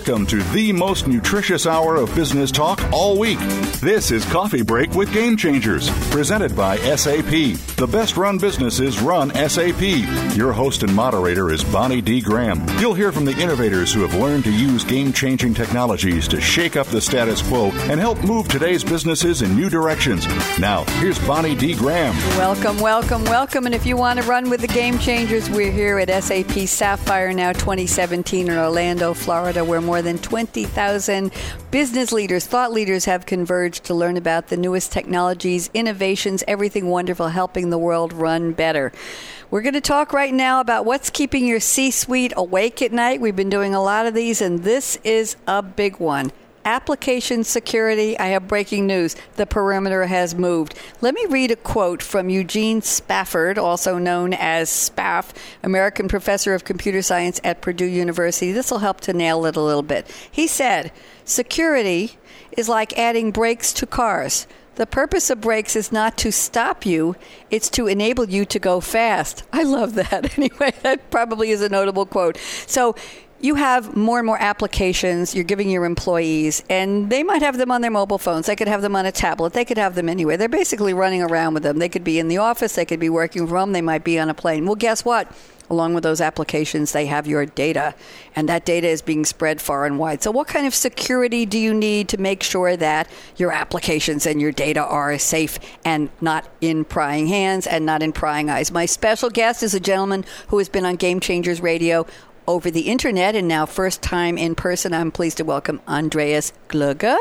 Welcome to the most nutritious hour of business talk all week. This is Coffee Break with Game Changers, presented by SAP. The best run businesses run SAP. Your host and moderator is Bonnie D. Graham. You'll hear from the innovators who have learned to use game changing technologies to shake up the status quo and help move today's businesses in new directions. Now, here's Bonnie D. Graham. Welcome, welcome, welcome. And if you want to run with the Game Changers, we're here at SAP Sapphire Now 2017 in Orlando, Florida where more than 20,000 business leaders, thought leaders have converged to learn about the newest technologies, innovations, everything wonderful helping the world run better. We're going to talk right now about what's keeping your C suite awake at night. We've been doing a lot of these, and this is a big one application security. I have breaking news. The perimeter has moved. Let me read a quote from Eugene Spafford, also known as Spaff, American professor of computer science at Purdue University. This will help to nail it a little bit. He said, Security is like adding brakes to cars. The purpose of brakes is not to stop you, it's to enable you to go fast. I love that. Anyway, that probably is a notable quote. So, you have more and more applications you're giving your employees, and they might have them on their mobile phones. They could have them on a tablet. They could have them anywhere. They're basically running around with them. They could be in the office. They could be working from home. They might be on a plane. Well, guess what? Along with those applications, they have your data, and that data is being spread far and wide. So, what kind of security do you need to make sure that your applications and your data are safe and not in prying hands and not in prying eyes? My special guest is a gentleman who has been on Game Changers Radio over the internet and now first time in person. I'm pleased to welcome Andreas Glöge.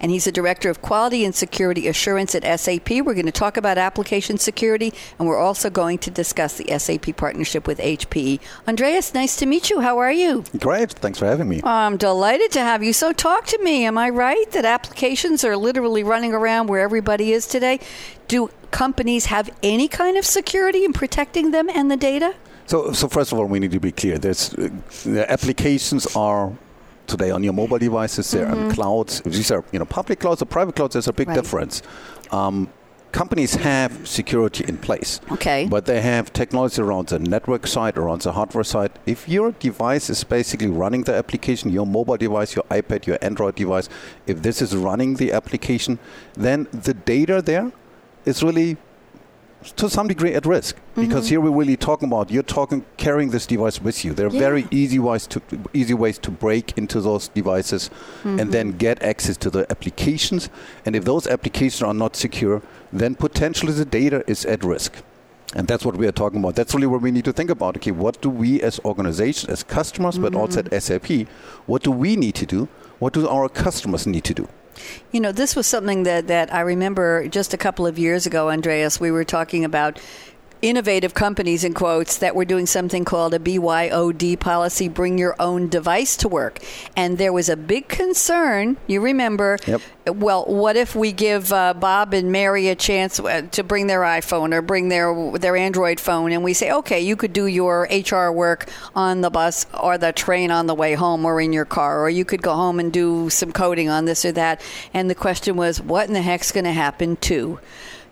And he's the Director of Quality and Security Assurance at SAP. We're going to talk about application security, and we're also going to discuss the SAP partnership with HPE. Andreas, nice to meet you. How are you? Great. Thanks for having me. I'm delighted to have you. So, talk to me. Am I right that applications are literally running around where everybody is today? Do companies have any kind of security in protecting them and the data? So, so first of all, we need to be clear. There's uh, the applications are today on your mobile devices. They're mm-hmm. on clouds. These are you know public clouds or private clouds. There's a big right. difference. Um, companies have security in place. Okay. But they have technology around the network side, around the hardware side. If your device is basically running the application, your mobile device, your iPad, your Android device, if this is running the application, then the data there is really to some degree at risk mm-hmm. because here we're really talking about you're talking carrying this device with you. There are yeah. very easy ways to easy ways to break into those devices mm-hmm. and then get access to the applications. And if those applications are not secure, then potentially the data is at risk. And that's what we are talking about. That's really what we need to think about. Okay, what do we as organizations, as customers, mm-hmm. but also at SAP, what do we need to do? What do our customers need to do? You know, this was something that, that I remember just a couple of years ago, Andreas. We were talking about innovative companies in quotes that were doing something called a BYOD policy bring your own device to work. And there was a big concern you remember yep. well what if we give uh, Bob and Mary a chance uh, to bring their iPhone or bring their their Android phone? And we say okay you could do your HR work on the bus or the train on the way home or in your car or you could go home and do some coding on this or that. And the question was what in the heck's going to happen to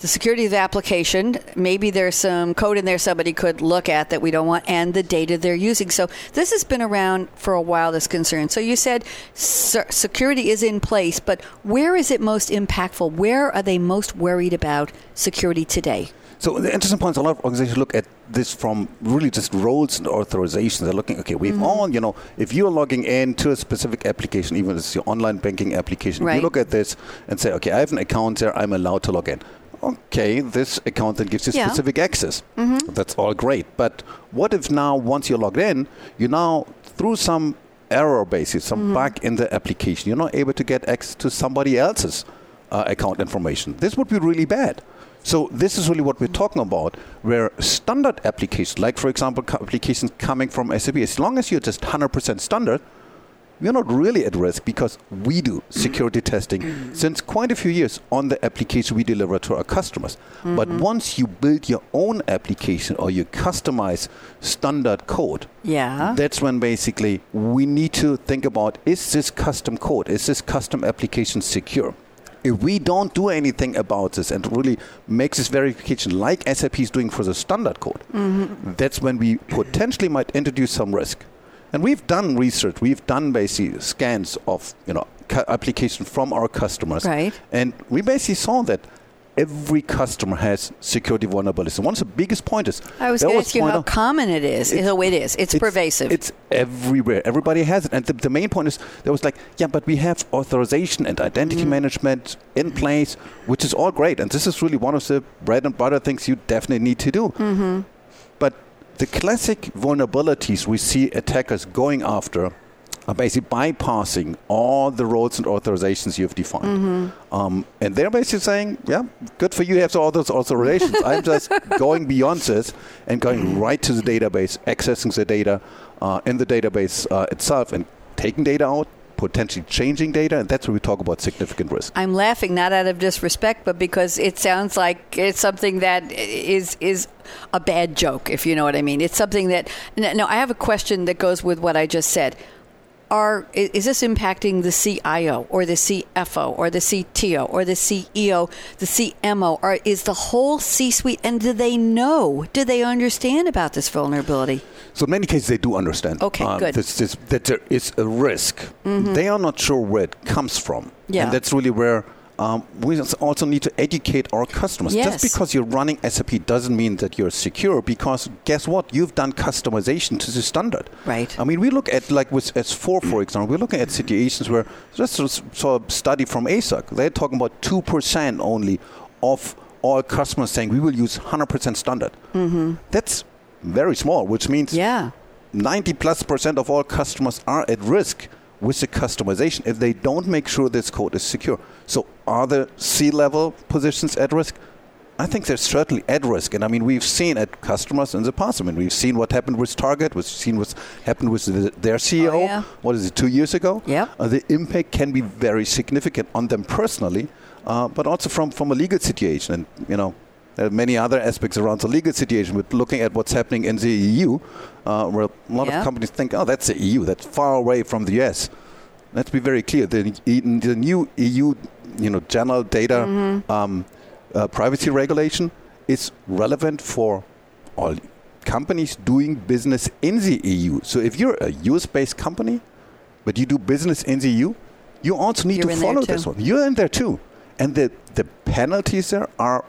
the security of the application. Maybe there's some code in there somebody could look at that we don't want, and the data they're using. So this has been around for a while. This concern. So you said security is in place, but where is it most impactful? Where are they most worried about security today? So the interesting point is a lot of organizations look at this from really just roles and authorizations. They're looking, okay, we've mm-hmm. all, you know, if you're logging in to a specific application, even if it's your online banking application, right. you look at this and say, okay, I have an account there, I'm allowed to log in okay, this account then gives you yeah. specific access. Mm-hmm. That's all great. But what if now, once you're logged in, you now, through some error basis, some mm-hmm. bug in the application, you're not able to get access to somebody else's uh, account information? This would be really bad. So this is really what we're talking about, where standard applications, like for example, applications coming from SAP, as long as you're just 100% standard, we're not really at risk because we do security testing since quite a few years on the application we deliver to our customers. Mm-hmm. But once you build your own application or you customize standard code, yeah. that's when basically we need to think about is this custom code, is this custom application secure? if we don't do anything about this and really make this verification like SAP is doing for the standard code, mm-hmm. that's when we potentially might introduce some risk. And we've done research. We've done basically scans of you know application from our customers. Right. And we basically saw that every customer has security vulnerabilities. One of the biggest pointers. I was going to ask you how common it is. It's, oh, it is. It's, it's, pervasive. It's everywhere. Everybody has it. And the, the, main point is there was like, yeah, but we have authorization and identity mm-hmm. management in place, which is all great. And this is really one of the bread and butter things you definitely need to do. Mm-hmm. But the classic vulnerabilities we see attackers going after are basically bypassing all the roles and authorizations you've defined. Mm-hmm. Um, and they're basically saying, yeah, good for you you have all those authorizations. I'm just going beyond this and going right to the database, accessing the data uh, in the database uh, itself and taking data out, potentially changing data, and that's where we talk about significant risk. I'm laughing not out of disrespect, but because it sounds like it's something that is is a bad joke, if you know what I mean. It's something that. No, I have a question that goes with what I just said are is this impacting the CIO or the CFO or the CTO or the CEO, the CMO, or is the whole C-suite? And do they know? Do they understand about this vulnerability? So in many cases, they do understand. Okay, um, good. This, this, that there is a risk. Mm-hmm. They are not sure where it comes from, yeah. and that's really where um, we also need to educate our customers. Yes. Just because you're running SAP doesn't mean that you're secure because guess what? You've done customization to the standard. Right. I mean, we look at, like with S4, for example, we're looking at situations where, just saw a study from ASUG, they're talking about 2% only of all customers saying we will use 100% standard. Mm-hmm. That's very small, which means yeah. 90 plus percent of all customers are at risk with the customization if they don't make sure this code is secure. So are the C-level positions at risk? I think they're certainly at risk. And I mean, we've seen at customers in the past. I mean, we've seen what happened with Target, we've seen what happened with the, their CEO. Oh, yeah. What is it, two years ago? Yeah. Uh, the impact can be very significant on them personally, uh, but also from, from a legal situation. And, you know, there are many other aspects around the legal situation. But looking at what's happening in the EU, uh, where a lot yeah. of companies think, oh, that's the EU, that's far away from the US. Let's be very clear. The, the new EU, you know, general data mm-hmm. um, uh, privacy regulation is relevant for all companies doing business in the EU. So if you're a US-based company, but you do business in the EU, you also need you're to follow this one. You're in there too, and the the penalties there are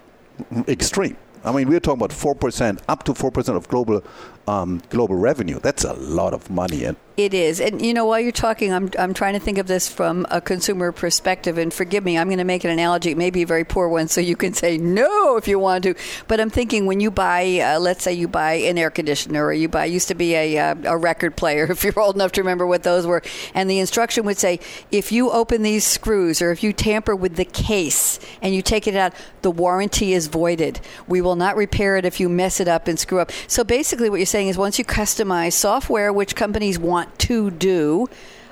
extreme. I mean, we're talking about 4%, up to 4% of global um, global revenue. That's a lot of money. And it is. And, you know, while you're talking, I'm, I'm trying to think of this from a consumer perspective. And forgive me, I'm going to make an analogy. It may be a very poor one, so you can say no if you want to. But I'm thinking when you buy, uh, let's say you buy an air conditioner or you buy, used to be a, uh, a record player, if you're old enough to remember what those were. And the instruction would say, if you open these screws or if you tamper with the case and you take it out, the warranty is voided. We will not repair it if you mess it up and screw up. So basically, what you're saying is once you customize software, which companies want to do,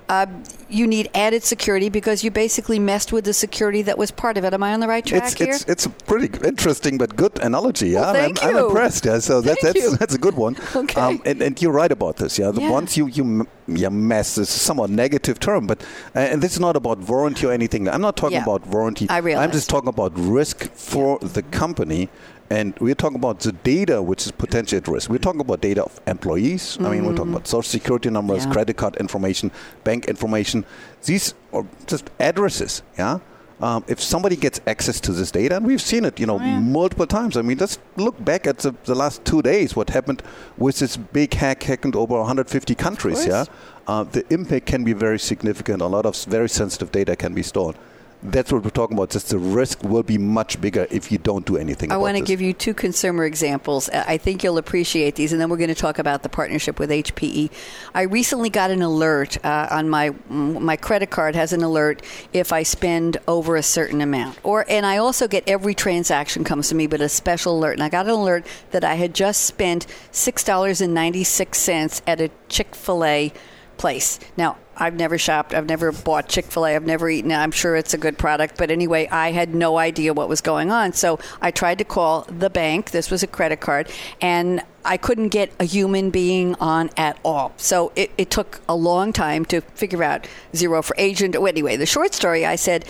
uh, you need added security because you basically messed with the security that was part of it. Am I on the right track it's, here? It's, it's a pretty interesting but good analogy. Well, yeah? I'm, I'm, impressed. Yeah, so that, that's you. that's a good one. okay. Um, and, and, you're right about this. Yeah, the yeah. once you you you mess is a somewhat negative term, but uh, and this is not about warranty or anything. I'm not talking yeah. about warranty. I realize. I'm just talking about risk for the company and we're talking about the data which is potentially at risk. We're talking about data of employees. Mm-hmm. I mean, we're talking about social security numbers, yeah. credit card information, bank information. These are just addresses. Yeah. Um, if somebody gets access to this data, and we've seen it, you know, oh, yeah. multiple times. I mean, just look back at the, the, last two days. What happened with this big hack happened over 150 countries? Yeah, uh, the impact can be very significant. A lot of very sensitive data can be stored that's what we're talking about. Just the risk will be much bigger if you don't do anything. I want to give you two consumer examples. I think you'll appreciate these, and then we're going to talk about the partnership with HPE. I recently got an alert uh, on my my credit card has an alert if I spend over a certain amount, or and I also get every transaction comes to me, but a special alert. And I got an alert that I had just spent six dollars and ninety six cents at a Chick Fil A place. Now, I've never shopped. I've never bought Chick fil A. I've never eaten it. I'm sure it's a good product. But anyway, I had no idea what was going on. So I tried to call the bank. This was a credit card. And I couldn't get a human being on at all. So it, it took a long time to figure out zero for agent. Anyway, the short story I said,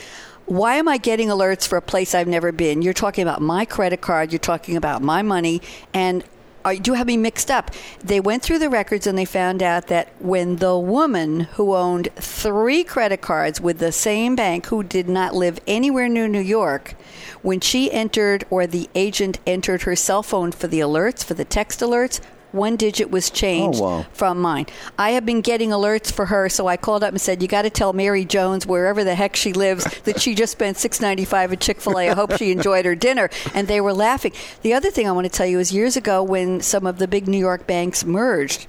why am I getting alerts for a place I've never been? You're talking about my credit card, you're talking about my money, and uh, do you have me mixed up? They went through the records and they found out that when the woman who owned three credit cards with the same bank, who did not live anywhere near New York, when she entered or the agent entered her cell phone for the alerts, for the text alerts, one digit was changed oh, wow. from mine. I have been getting alerts for her, so I called up and said, "You got to tell Mary Jones, wherever the heck she lives, that she just spent six ninety five at Chick Fil A. I hope she enjoyed her dinner." And they were laughing. The other thing I want to tell you is years ago when some of the big New York banks merged.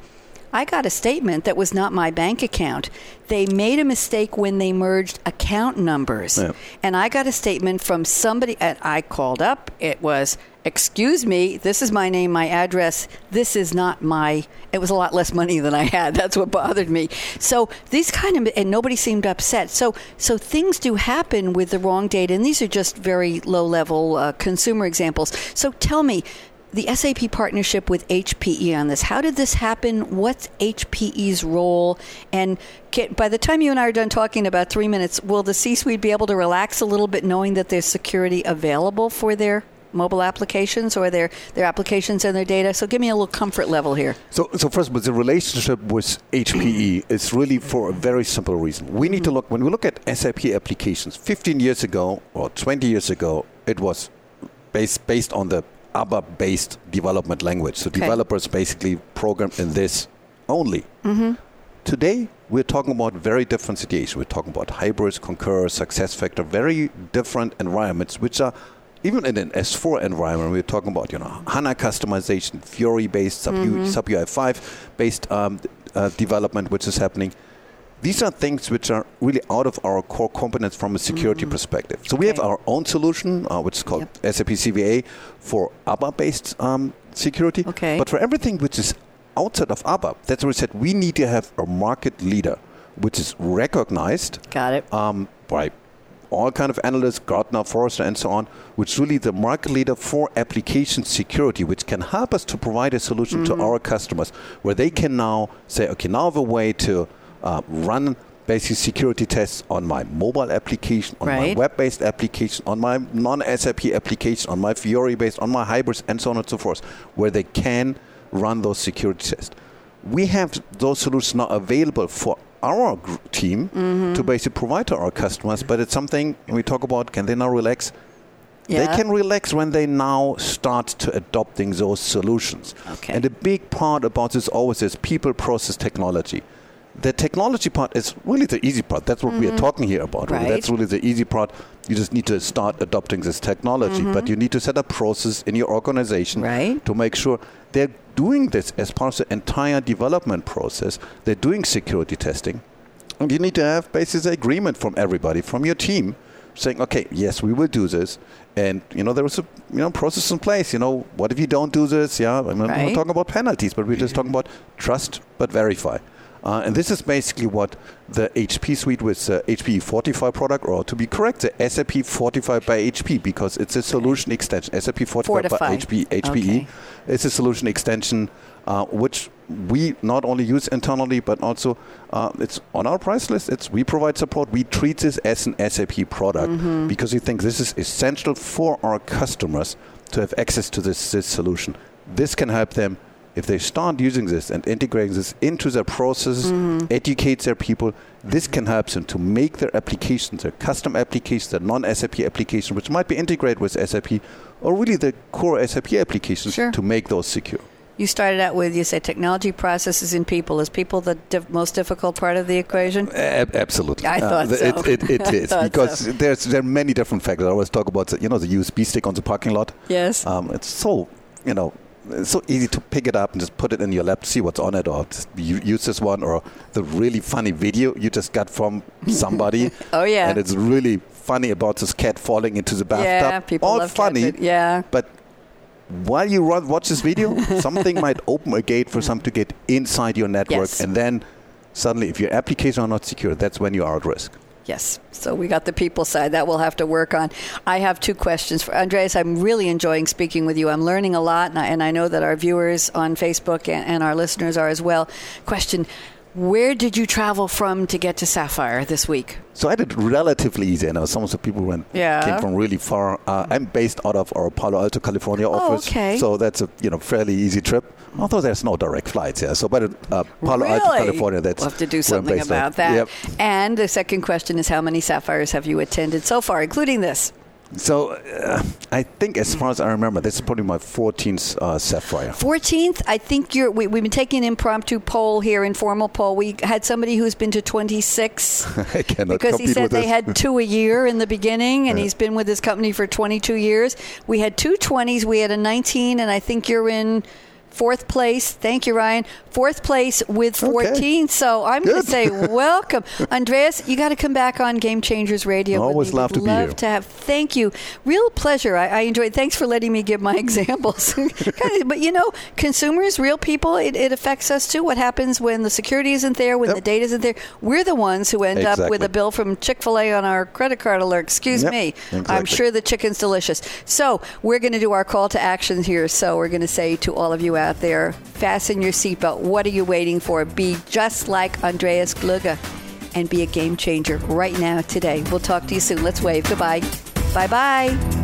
I got a statement that was not my bank account. They made a mistake when they merged account numbers. Yeah. And I got a statement from somebody, and I called up. It was, Excuse me, this is my name, my address. This is not my. It was a lot less money than I had. That's what bothered me. So these kind of, and nobody seemed upset. So, so things do happen with the wrong data, and these are just very low level uh, consumer examples. So tell me, the SAP partnership with HPE on this. How did this happen? What's HPE's role? And can, by the time you and I are done talking about three minutes, will the C suite be able to relax a little bit knowing that there's security available for their mobile applications or their, their applications and their data? So give me a little comfort level here. So, so first of all, the relationship with HPE is really for a very simple reason. We need mm-hmm. to look, when we look at SAP applications, 15 years ago or 20 years ago, it was based, based on the ABAP based development language. So okay. developers basically program in this only. Mm-hmm. Today, we're talking about very different situations. We're talking about Hybris, Concur, Success Factor, very different environments, which are even in an S4 environment. We're talking about you know HANA customization, Fiori based, SAP, mm-hmm. SAP UI5 based um, uh, development, which is happening. These are things which are really out of our core competence from a security mm-hmm. perspective. So okay. we have our own solution, uh, which is called yep. SAP CVA for ABAP-based um, security. Okay. But for everything which is outside of ABAP, that's where we said we need to have a market leader, which is recognized. Got it. Um, by all kind of analysts, Gartner, Forrester, and so on, which is really the market leader for application security, which can help us to provide a solution mm-hmm. to our customers, where they can now say, okay, now I have a way to uh, run basic security tests on my mobile application, on right. my web-based application, on my non-SAP application, on my Fiori-based, on my Hybris, and so on and so forth, where they can run those security tests. We have those solutions now available for our team mm-hmm. to basically provide to our customers, but it's something we talk about. Can they now relax? Yeah. They can relax when they now start to adopting those solutions. Okay. And the big part about this always is people, process, technology the technology part is really the easy part. That's what mm-hmm. we are mm-hmm. talking here about. Right. That's really the easy part. You just need to start adopting this technology, mm-hmm. but you need to set a process in your organization right. to make sure they're doing this as part of the entire development process. They're doing security testing, and you need to have basically agreement from everybody, from your team, saying, "Okay, yes, we will do this." And you know there was a you know process in place. You know what if you don't do this? Yeah, I mean, right. we're not talking about penalties, but we're just talking about trust but verify. Uh, and this is basically what the HP suite with the HP Fortify product, or to be correct, the SAP Fortify by HP, because it's a solution extension. SAP Fortify, Fortify. by HP, HPE okay. is a solution extension uh, which we not only use internally, but also uh, it's on our price list. It's we provide support. We treat this as an SAP product mm-hmm. because we think this is essential for our customers to have access to this, this solution. This can help them if they start using this and integrating this into their processes, mm-hmm. educate their people, this can help them to make their applications, their custom applications, their non-SAP applications, which might be integrated with SAP, or really the core SAP applications sure. to make those secure. You started out with you said technology, processes, and people. Is people the diff- most difficult part of the equation? Uh, absolutely, I thought uh, so. It, it, it is because so. there's there are many different factors. I always talk about you know the USB stick on the parking lot. Yes, um, it's so you know it's so easy to pick it up and just put it in your lap, to see what's on it, or use this one, or the really funny video you just got from somebody. oh yeah, and it's really funny about this cat falling into the bathtub. Yeah, people All love funny. Yeah, but while you run, watch this video, something might open a gate for some to get inside your network, yes. and then suddenly, if your application are not secure, that's when you are at risk. Yes. So we got the people side that we'll have to work on. I have two questions for Andreas. I'm really enjoying speaking with you. I'm learning a lot, and I, and I know that our viewers on Facebook and, and our listeners are as well. Question Where did you travel from to get to Sapphire this week? So I did relatively easy. I know some of the people went yeah. came from really far. Uh, I'm based out of our Palo Alto, California oh, office, okay. so that's a you know fairly easy trip. Although there's no direct flights here, so but uh, Palo really? Alto, California, that's we'll have to do something about that. Yep. And the second question is, how many sapphires have you attended so far, including this? So uh, I think, as far as I remember, this is probably my 14th uh, Sapphire. 14th. I think you're. We, have been taking an impromptu poll here, informal poll. We had somebody who's been to 26 I cannot because he said they this. had two a year in the beginning, and yeah. he's been with his company for 22 years. We had two 20s. We had a 19, and I think you're in fourth place. Thank you, Ryan. Fourth place with 14. Okay. So I'm going to say welcome. Andreas, you got to come back on Game Changers Radio. Always love to love be here. to have. Thank you. Real pleasure. I, I enjoyed Thanks for letting me give my examples. but you know, consumers, real people, it, it, affects us too. What happens when the security isn't there, when yep. the data isn't there? We're the ones who end exactly. up with a bill from Chick fil A on our credit card alert. Excuse yep. me. Exactly. I'm sure the chicken's delicious. So we're going to do our call to action here. So we're going to say to all of you out there, fasten your seatbelt. What are you waiting for? Be just like Andreas Gluger and be a game changer right now, today. We'll talk to you soon. Let's wave. Goodbye. Bye bye.